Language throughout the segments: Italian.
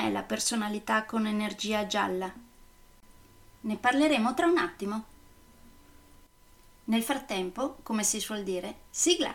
com'è la personalità con energia gialla? Ne parleremo tra un attimo. Nel frattempo, come si suol dire, sigla!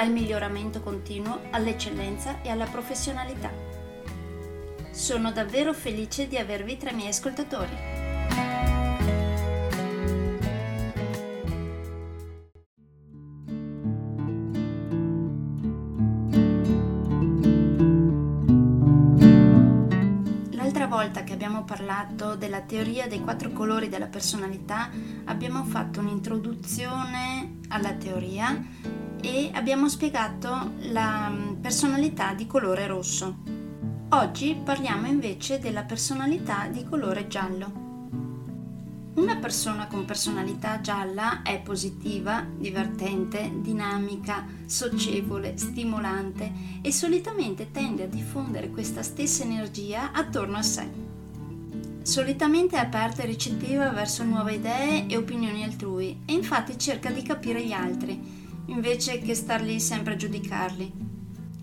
al miglioramento continuo, all'eccellenza e alla professionalità. Sono davvero felice di avervi tra i miei ascoltatori. volta che abbiamo parlato della teoria dei quattro colori della personalità abbiamo fatto un'introduzione alla teoria e abbiamo spiegato la mm, personalità di colore rosso. Oggi parliamo invece della personalità di colore giallo. Una persona con personalità gialla è positiva, divertente, dinamica, socievole, stimolante e solitamente tende a diffondere questa stessa energia attorno a sé. Solitamente è aperta e ricettiva verso nuove idee e opinioni altrui e infatti cerca di capire gli altri, invece che star lì sempre a giudicarli.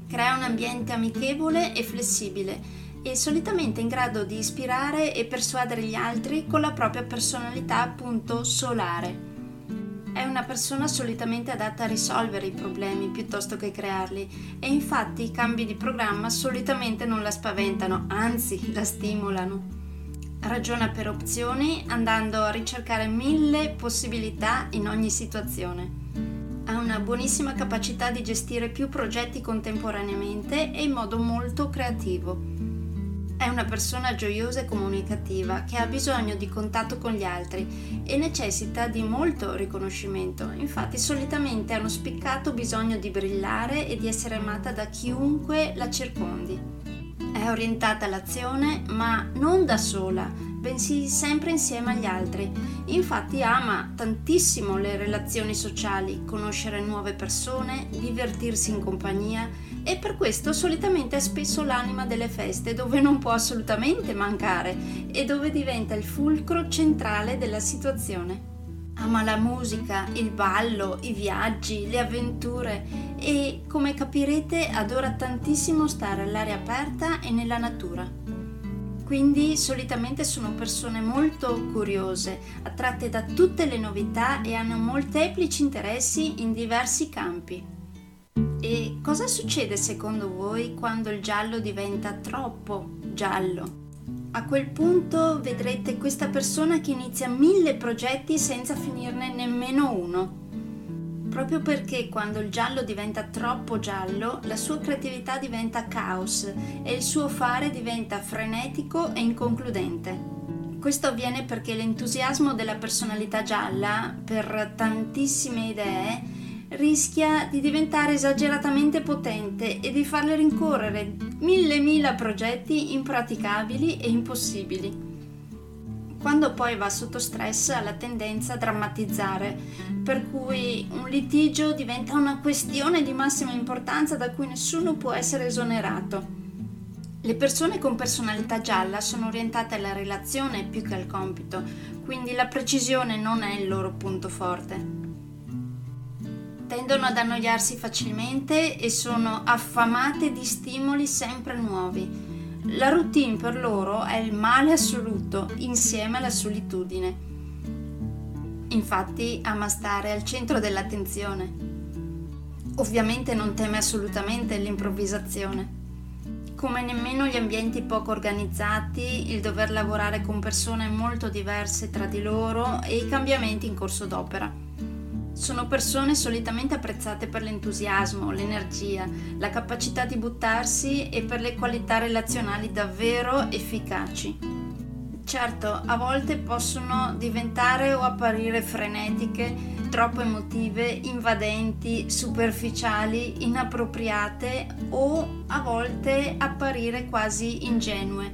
Crea un ambiente amichevole e flessibile e solitamente in grado di ispirare e persuadere gli altri con la propria personalità appunto solare. È una persona solitamente adatta a risolvere i problemi piuttosto che crearli e infatti i cambi di programma solitamente non la spaventano, anzi la stimolano. Ragiona per opzioni andando a ricercare mille possibilità in ogni situazione. Una buonissima capacità di gestire più progetti contemporaneamente e in modo molto creativo è una persona gioiosa e comunicativa che ha bisogno di contatto con gli altri e necessita di molto riconoscimento. Infatti solitamente ha uno spiccato bisogno di brillare e di essere amata da chiunque la circondi. È orientata all'azione, ma non da sola, bensì sempre insieme agli altri. Infatti ama tantissimo le relazioni sociali, conoscere nuove persone, divertirsi in compagnia e per questo solitamente è spesso l'anima delle feste dove non può assolutamente mancare e dove diventa il fulcro centrale della situazione. Ama la musica, il ballo, i viaggi, le avventure e, come capirete, adora tantissimo stare all'aria aperta e nella natura. Quindi solitamente sono persone molto curiose, attratte da tutte le novità e hanno molteplici interessi in diversi campi. E cosa succede secondo voi quando il giallo diventa troppo giallo? A quel punto vedrete questa persona che inizia mille progetti senza finirne nemmeno uno. Proprio perché quando il giallo diventa troppo giallo, la sua creatività diventa caos e il suo fare diventa frenetico e inconcludente. Questo avviene perché l'entusiasmo della personalità gialla per tantissime idee rischia di diventare esageratamente potente e di farle rincorrere mille mila progetti impraticabili e impossibili. Quando poi va sotto stress ha la tendenza a drammatizzare, per cui un litigio diventa una questione di massima importanza da cui nessuno può essere esonerato. Le persone con personalità gialla sono orientate alla relazione più che al compito, quindi la precisione non è il loro punto forte tendono ad annoiarsi facilmente e sono affamate di stimoli sempre nuovi. La routine per loro è il male assoluto insieme alla solitudine. Infatti ama stare al centro dell'attenzione. Ovviamente non teme assolutamente l'improvvisazione. Come nemmeno gli ambienti poco organizzati, il dover lavorare con persone molto diverse tra di loro e i cambiamenti in corso d'opera. Sono persone solitamente apprezzate per l'entusiasmo, l'energia, la capacità di buttarsi e per le qualità relazionali davvero efficaci. Certo, a volte possono diventare o apparire frenetiche, troppo emotive, invadenti, superficiali, inappropriate o a volte apparire quasi ingenue.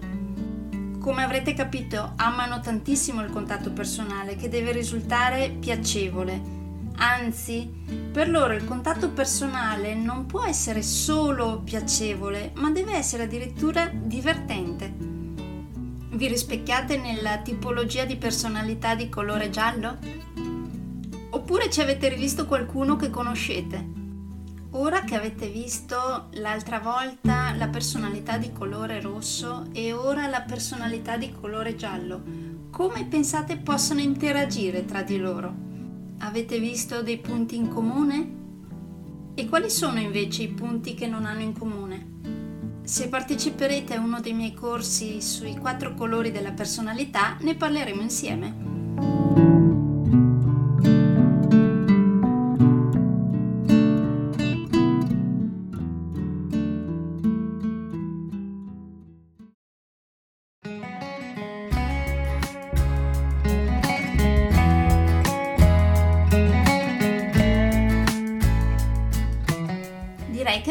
Come avrete capito, amano tantissimo il contatto personale che deve risultare piacevole Anzi, per loro il contatto personale non può essere solo piacevole, ma deve essere addirittura divertente. Vi rispecchiate nella tipologia di personalità di colore giallo? Oppure ci avete rivisto qualcuno che conoscete? Ora che avete visto l'altra volta la personalità di colore rosso e ora la personalità di colore giallo, come pensate possano interagire tra di loro? Avete visto dei punti in comune? E quali sono invece i punti che non hanno in comune? Se parteciperete a uno dei miei corsi sui quattro colori della personalità, ne parleremo insieme.